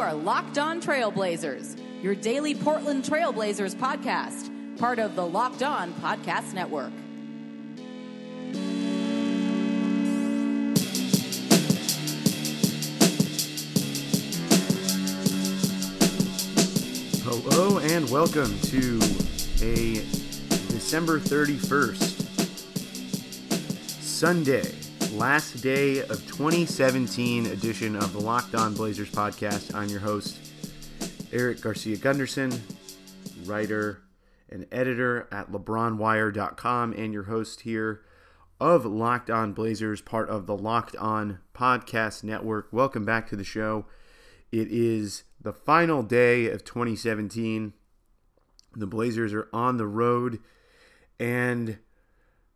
are Locked On Trailblazers, your daily Portland Trailblazers podcast, part of the Locked On Podcast Network. Hello and welcome to a December 31st Sunday, last day of 2017 edition of the Locked On Blazers podcast. I'm your host, Eric Garcia Gunderson, writer and editor at LeBronWire.com, and your host here of Locked On Blazers, part of the Locked On Podcast Network. Welcome back to the show. It is the final day of 2017. The Blazers are on the road, and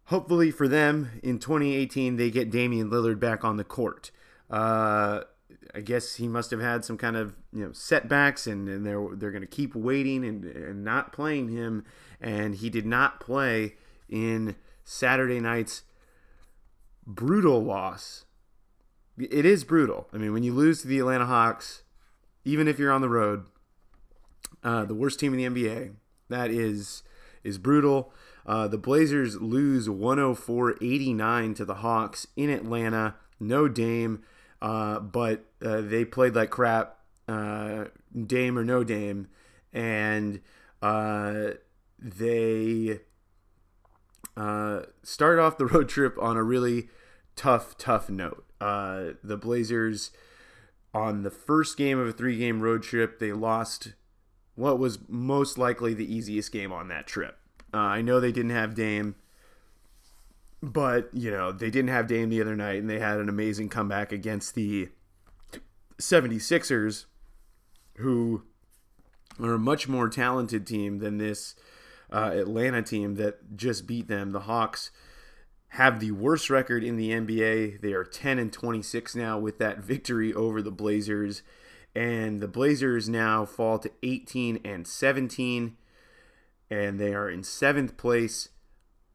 hopefully for them in 2018, they get Damian Lillard back on the court. Uh, I guess he must have had some kind of you know setbacks, and, and they're they're going to keep waiting and, and not playing him. And he did not play in Saturday night's brutal loss. It is brutal. I mean, when you lose to the Atlanta Hawks even if you're on the road, uh, the worst team in the NBA. That is is brutal. Uh, the Blazers lose 104-89 to the Hawks in Atlanta. No Dame, uh, but uh, they played like crap. Uh, Dame or no Dame, and uh, they started off the road trip on a really tough, tough note. the Blazers on the first game of a three game road trip, they lost what was most likely the easiest game on that trip. Uh, I know they didn't have Dame, but, you know, they didn't have Dame the other night, and they had an amazing comeback against the 76ers, who are a much more talented team than this uh, Atlanta team that just beat them. The Hawks have the worst record in the NBA. They are 10 and 26 now with that victory over the Blazers. And the Blazers now fall to 18 and 17. And they are in seventh place,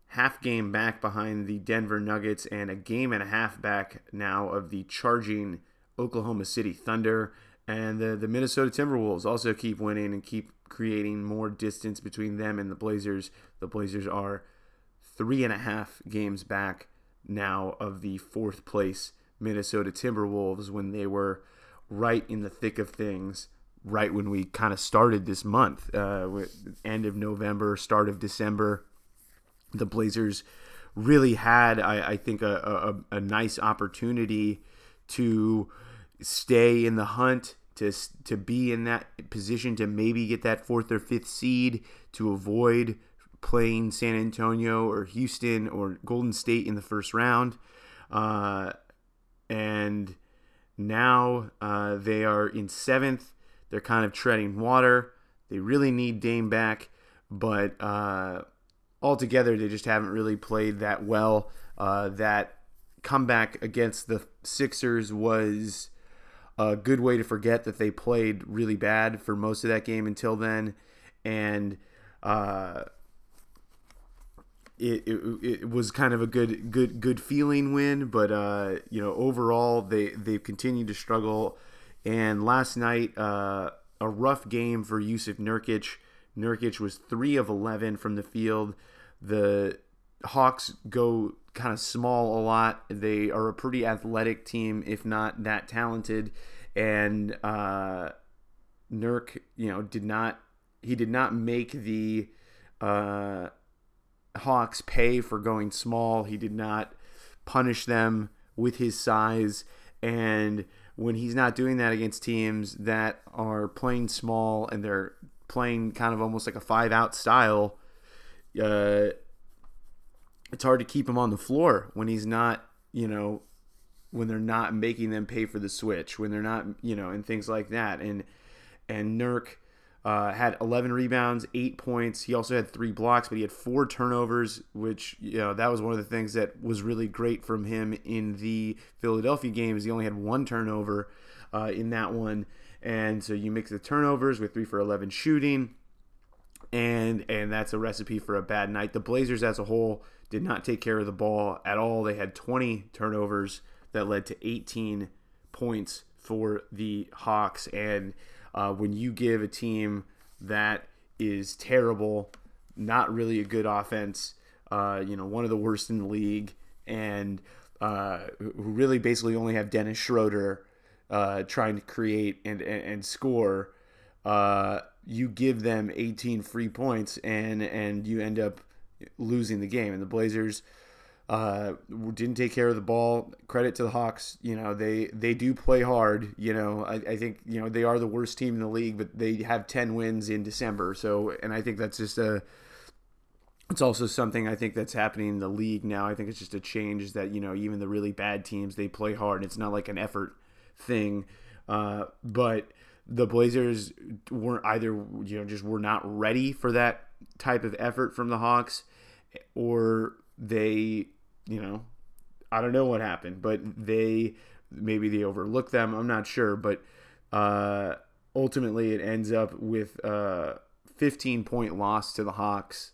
half game back behind the Denver Nuggets, and a game and a half back now of the charging Oklahoma City Thunder. And the, the Minnesota Timberwolves also keep winning and keep creating more distance between them and the Blazers. The Blazers are three and a half games back now of the fourth place Minnesota Timberwolves when they were right in the thick of things right when we kind of started this month uh, end of november start of december the blazers really had i, I think a, a, a, nice opportunity to stay in the hunt to, to be in that position to maybe get that fourth or fifth seed to avoid playing San Antonio or Houston or Golden State in the first round. Uh, and now uh, they are in seventh. They're kind of treading water. They really need Dame back, but uh, altogether, they just haven't really played that well. Uh, that comeback against the Sixers was a good way to forget that they played really bad for most of that game until then. And uh, it, it, it was kind of a good good good feeling win, but uh, you know overall they they've continued to struggle. And last night, uh, a rough game for Jusuf Nurkic. Nurkic was three of eleven from the field. The Hawks go kind of small a lot. They are a pretty athletic team, if not that talented. And uh, Nurk, you know, did not he did not make the uh, Hawks pay for going small. He did not punish them with his size. And when he's not doing that against teams that are playing small and they're playing kind of almost like a five out style, uh, it's hard to keep him on the floor when he's not, you know, when they're not making them pay for the switch, when they're not, you know, and things like that. And and Nurk uh, had 11 rebounds, eight points. He also had three blocks, but he had four turnovers, which you know that was one of the things that was really great from him in the Philadelphia games. He only had one turnover uh, in that one, and so you mix the turnovers with three for 11 shooting, and and that's a recipe for a bad night. The Blazers as a whole did not take care of the ball at all. They had 20 turnovers that led to 18 points for the Hawks. And uh, when you give a team that is terrible, not really a good offense, uh, you know, one of the worst in the league, and uh, who really basically only have Dennis Schroeder uh, trying to create and, and, and score, uh, you give them 18 free points and and you end up losing the game. And the Blazers uh, didn't take care of the ball. Credit to the Hawks. You know they they do play hard. You know I, I think you know they are the worst team in the league, but they have 10 wins in December. So and I think that's just a it's also something I think that's happening in the league now. I think it's just a change that you know even the really bad teams they play hard. It's not like an effort thing, uh, but the Blazers weren't either you know just were not ready for that type of effort from the Hawks, or they you know I don't know what happened, but they maybe they overlooked them. I'm not sure, but uh, ultimately it ends up with a 15 point loss to the Hawks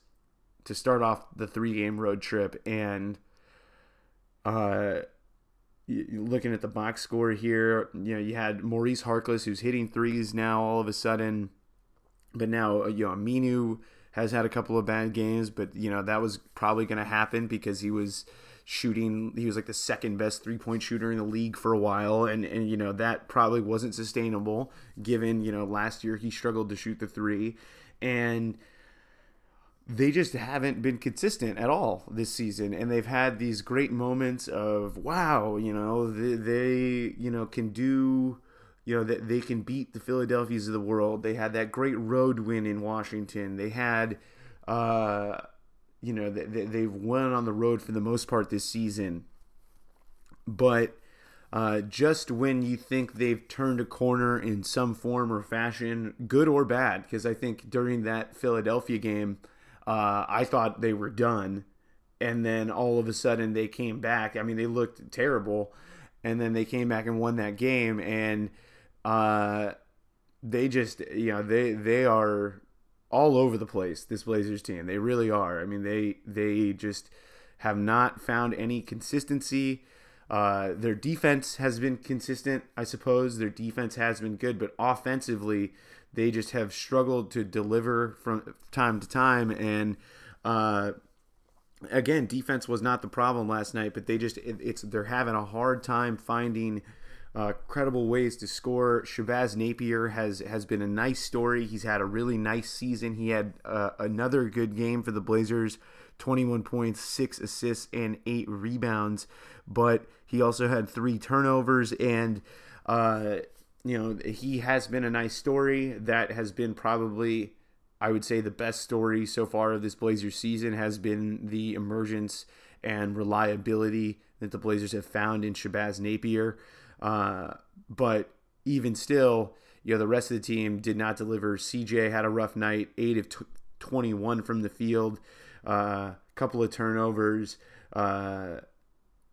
to start off the three game road trip and uh looking at the box score here you know you had Maurice Harkless who's hitting threes now all of a sudden but now uh, you know Aminu has had a couple of bad games but you know that was probably going to happen because he was shooting he was like the second best three point shooter in the league for a while and and you know that probably wasn't sustainable given you know last year he struggled to shoot the three. And they just haven't been consistent at all this season and they've had these great moments of wow you know they, they you know can do you know that they can beat the Philadelphias of the world. They had that great road win in Washington. They had uh you know they, they've won on the road for the most part this season. But uh, just when you think they've turned a corner in some form or fashion, good or bad, because I think during that Philadelphia game, uh, I thought they were done, and then all of a sudden they came back. I mean, they looked terrible, and then they came back and won that game, and uh, they just you know they they are all over the place. This Blazers team, they really are. I mean, they they just have not found any consistency. Uh, their defense has been consistent, I suppose. Their defense has been good, but offensively, they just have struggled to deliver from time to time. And uh, again, defense was not the problem last night, but they just it, it's they're having a hard time finding. Uh, credible ways to score. Shabazz Napier has has been a nice story. He's had a really nice season. He had uh, another good game for the Blazers, 21 points, six assists, and eight rebounds. But he also had three turnovers and. Uh, you know, he has been a nice story. That has been probably, I would say, the best story so far of this Blazers season has been the emergence and reliability that the Blazers have found in Shabazz Napier. Uh, but even still, you know, the rest of the team did not deliver. CJ had a rough night, eight of t- 21 from the field, a uh, couple of turnovers. Uh,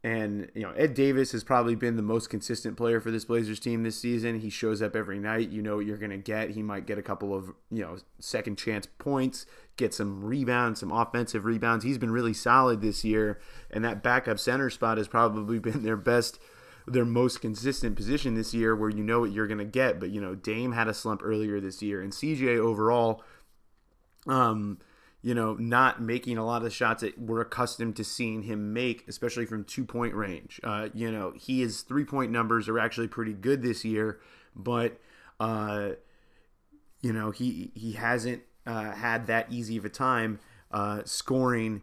and you know Ed Davis has probably been the most consistent player for this Blazers team this season. He shows up every night. You know what you're going to get. He might get a couple of you know second chance points, get some rebounds, some offensive rebounds. He's been really solid this year, and that backup center spot has probably been their best, their most consistent position this year, where you know what you're going to get. But you know Dame had a slump earlier this year, and CJ overall, um you know, not making a lot of shots that we're accustomed to seeing him make, especially from two point range. Uh, you know, he his three point numbers are actually pretty good this year, but uh, you know he he hasn't uh, had that easy of a time uh, scoring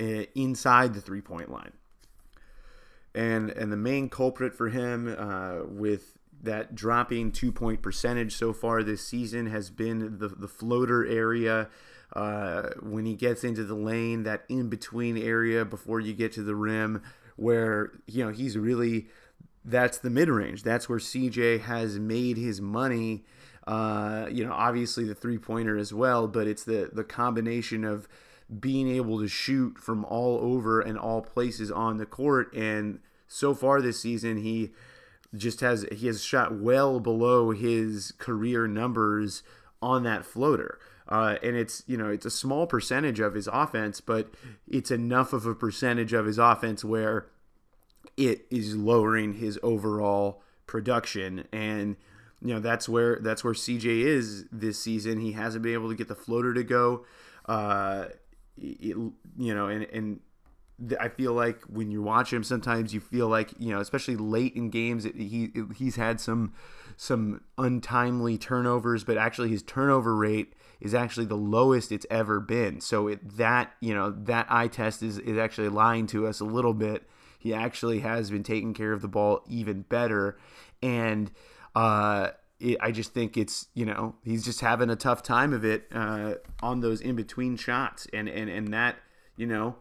uh, inside the three point line. And and the main culprit for him uh, with that dropping two point percentage so far this season has been the the floater area uh, when he gets into the lane, that in between area before you get to the rim, where you know he's really that's the mid range. That's where CJ has made his money. Uh, you know, obviously the three pointer as well, but it's the the combination of being able to shoot from all over and all places on the court. And so far this season, he just has he has shot well below his career numbers on that floater. Uh, and it's you know it's a small percentage of his offense, but it's enough of a percentage of his offense where it is lowering his overall production and you know that's where that's where CJ is this season. He hasn't been able to get the floater to go. Uh, it, you know, and and I feel like when you watch him, sometimes you feel like you know, especially late in games, it, he it, he's had some some untimely turnovers, but actually his turnover rate is actually the lowest it's ever been. So it, that you know that eye test is is actually lying to us a little bit. He actually has been taking care of the ball even better, and uh, it, I just think it's you know he's just having a tough time of it uh, on those in between shots, and and and that you know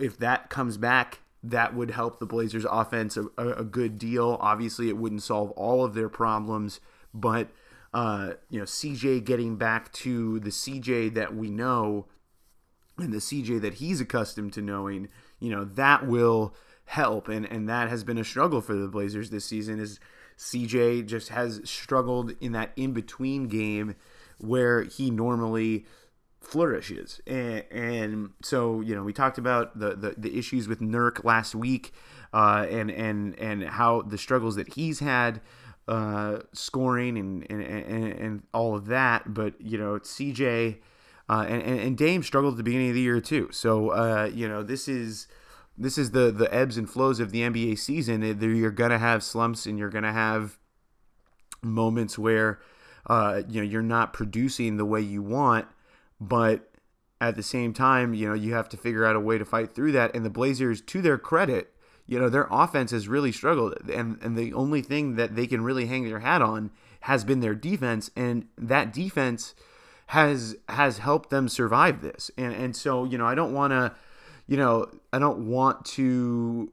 if that comes back, that would help the Blazers offense a, a, good deal. Obviously, it wouldn't solve all of their problems, but uh, you know, CJ getting back to the CJ that we know and the CJ that he's accustomed to knowing, you know, that will help. And and that has been a struggle for the Blazers this season. Is CJ just has struggled in that in between game where he normally flourishes. And, and, so, you know, we talked about the, the, the issues with Nurk last week uh, and, and, and how the struggles that he's had uh, scoring and, and, and, and, all of that. But, you know, CJ uh, and, and Dame struggled at the beginning of the year too. So, uh, you know, this is this is the the ebbs and flows of the NBA season. You're gonna have slumps and you're gonna have moments where uh, you know you're not producing the way you want but at the same time, you know, you have to figure out a way to fight through that. And the Blazers, to their credit, you know, their offense has really struggled. And and the only thing that they can really hang their hat on has been their defense. And that defense has has helped them survive this. And and so, you know, I don't wanna, you know, I don't want to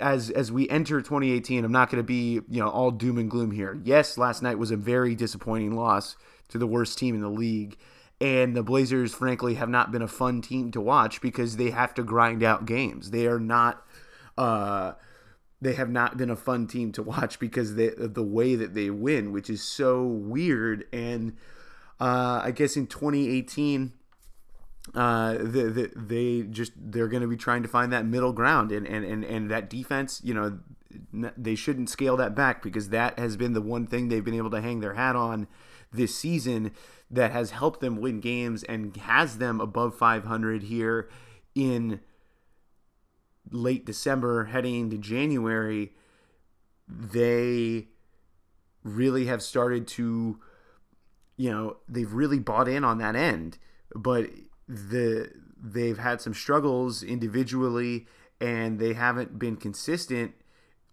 as as we enter 2018, I'm not going to be you know all doom and gloom here. Yes, last night was a very disappointing loss to the worst team in the league. And the Blazers, frankly, have not been a fun team to watch because they have to grind out games. They are not, uh, they have not been a fun team to watch because they, the way that they win, which is so weird. And uh, I guess in 2018, uh, the, the, they just they're going to be trying to find that middle ground, and, and and and that defense, you know, they shouldn't scale that back because that has been the one thing they've been able to hang their hat on this season that has helped them win games and has them above 500 here in late December heading into January. They really have started to you know they've really bought in on that end but the they've had some struggles individually and they haven't been consistent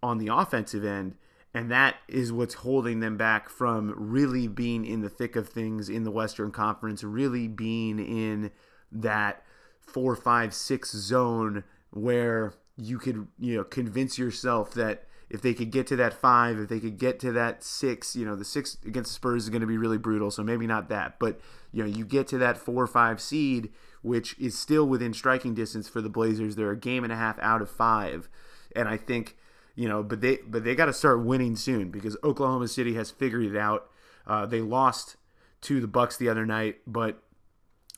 on the offensive end. And that is what's holding them back from really being in the thick of things in the Western Conference, really being in that four, five, six zone where you could, you know, convince yourself that if they could get to that five, if they could get to that six, you know, the six against the Spurs is going to be really brutal. So maybe not that, but you know, you get to that four or five seed, which is still within striking distance for the Blazers. They're a game and a half out of five, and I think you know, but they but they got to start winning soon because Oklahoma City has figured it out. Uh, they lost to the Bucks the other night, but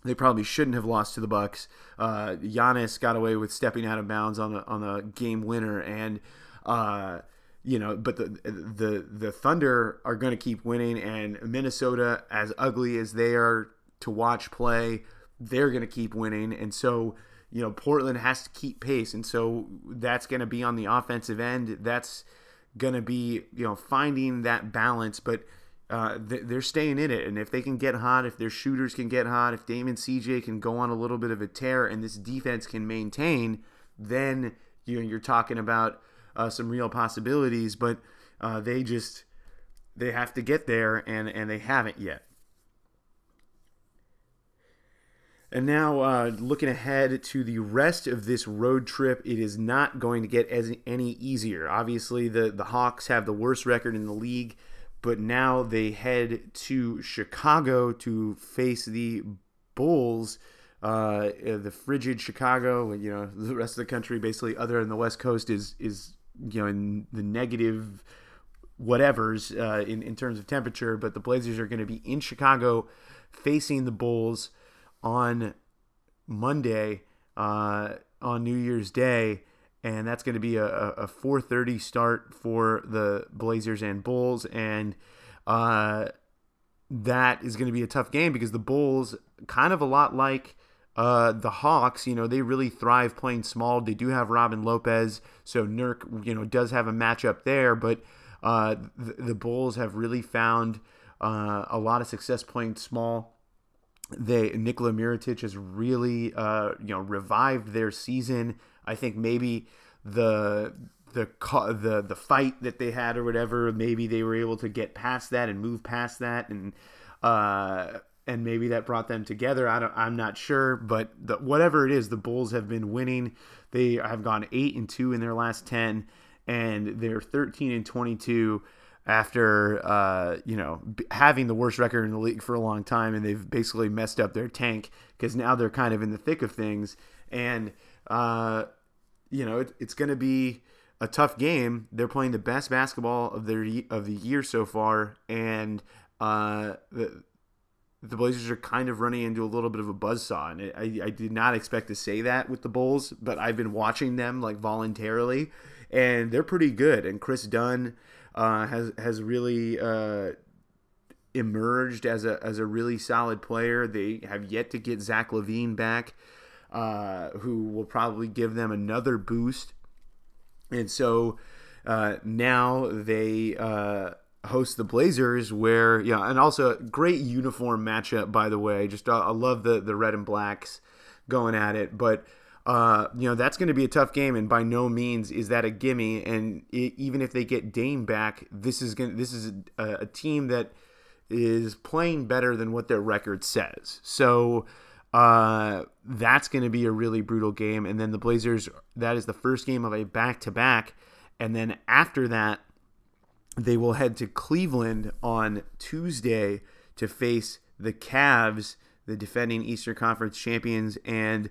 they probably shouldn't have lost to the Bucks. Uh, Giannis got away with stepping out of bounds on the on the game winner, and uh, you know, but the the the Thunder are going to keep winning, and Minnesota, as ugly as they are to watch play, they're going to keep winning, and so you know, Portland has to keep pace. And so that's going to be on the offensive end. That's going to be, you know, finding that balance. But uh, they're staying in it. And if they can get hot, if their shooters can get hot, if Dame and CJ can go on a little bit of a tear and this defense can maintain, then you know, you're talking about uh, some real possibilities. But uh, they just they have to get there, and and they haven't yet. And now, uh, looking ahead to the rest of this road trip, it is not going to get as any easier. Obviously, the the Hawks have the worst record in the league, but now they head to Chicago to face the Bulls. Uh, the frigid Chicago, you know, the rest of the country, basically, other than the West Coast, is is you know in the negative whatevers uh, in in terms of temperature. But the Blazers are going to be in Chicago, facing the Bulls on Monday uh, on New Year's Day, and that's going to be a, a 4:30 start for the Blazers and Bulls, and uh, that is going to be a tough game because the Bulls, kind of a lot like uh, the Hawks, you know, they really thrive playing small. They do have Robin Lopez, so Nurk, you know, does have a matchup there, but uh, the, the, Bulls have really found uh, a lot of success playing small. They Nikola Mirotic has really, uh, you know, revived their season. I think maybe the the the the fight that they had or whatever, maybe they were able to get past that and move past that and uh, and maybe that brought them together. I don't, I'm not sure, but the, whatever it is, the Bulls have been winning. They have gone eight and two in their last ten, and they're 13 and 22 after uh, you know having the worst record in the league for a long time, and they've basically messed up their tank because now they're kind of in the thick of things, and uh, you know it, it's going to be a tough game. They're playing the best basketball of their of the year so far, and uh, the the Blazers are kind of running into a little bit of a buzzsaw. And I, I did not expect to say that with the Bulls, but I've been watching them like voluntarily, and they're pretty good. And Kris Dunn uh, has has really uh, emerged as a as a really solid player. They have yet to get Zach LaVine back, uh, who will probably give them another boost. And so uh, now they uh, host the Blazers, where yeah, and also great uniform matchup by the way. Just uh, I love the the red and blacks going at it, but. Uh, you know that's going to be a tough game, and by no means is that a gimme. And it, even if they get Dame back, this is going this is a, a team that is playing better than what their record says. So uh, that's going to be a really brutal game. And then the Blazers, that is the first game of a back to back. And then after that, they will head to Cleveland on Tuesday to face the Cavs, the defending Eastern Conference champions. And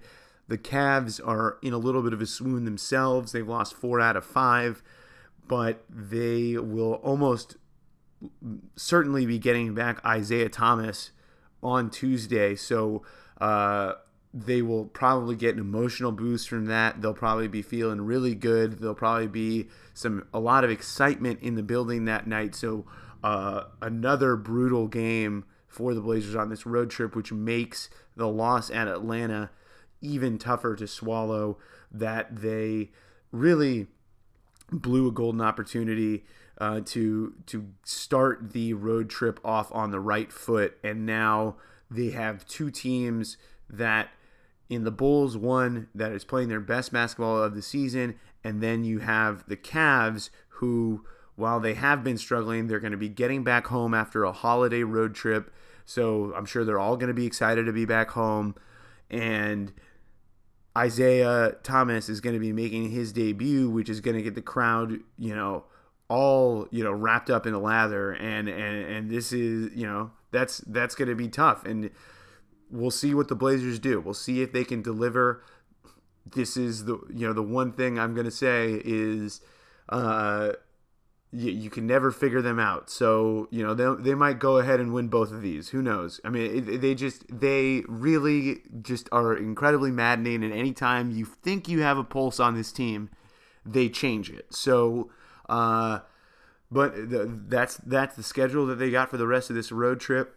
the Cavs are in a little bit of a swoon themselves. They've lost four out of five, but they will almost certainly be getting back Isaiah Thomas on Tuesday. So uh, they will probably get an emotional boost from that. They'll probably be feeling really good. There'll probably be some a lot of excitement in the building that night. So uh, another brutal game for the Blazers on this road trip, which makes the loss at Atlanta even tougher to swallow. That they really blew a golden opportunity uh, to to start the road trip off on the right foot, and now they have two teams that in the Bulls, one that is playing their best basketball of the season, and then you have the Cavs, who, while they have been struggling, they're going to be getting back home after a holiday road trip. So I'm sure they're all going to be excited to be back home. And Isaiah Thomas is going to be making his debut, which is going to get the crowd, you know, all you know wrapped up in a lather. And and and this is you know that's that's going to be tough. And we'll see what the Blazers do. We'll see if they can deliver. This is the you know the one thing I'm to say is uh, you, you, can never figure them out. So you know they, they might go ahead and win both of these. Who knows? I mean it, they just they really just are incredibly maddening. And anytime you think you have a pulse on this team, they change it. So. Uh, but the, that's that's the schedule that they got for the rest of this road trip.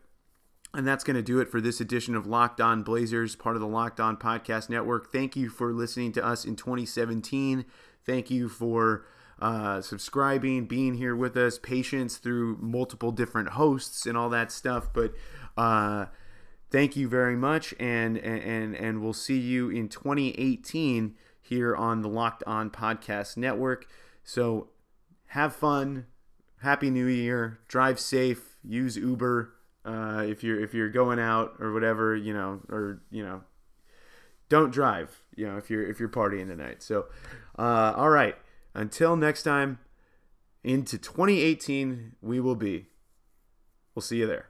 And that's going to do it for this edition of Locked On Blazers, part of the Locked On Podcast Network. Thank you for listening to us in 2017. Thank you for uh, subscribing, being here with us, patience through multiple different hosts and all that stuff. But uh, thank you very much, and and and we'll see you in 2018 here on the Locked On Podcast Network. So have fun, happy New Year, drive safe, use Uber uh, if you're if you're going out or whatever, you know, or you know, don't drive. You know, if you're if you're partying tonight. So, uh, all right. Until next time, into 2018, we will be. We'll see you there.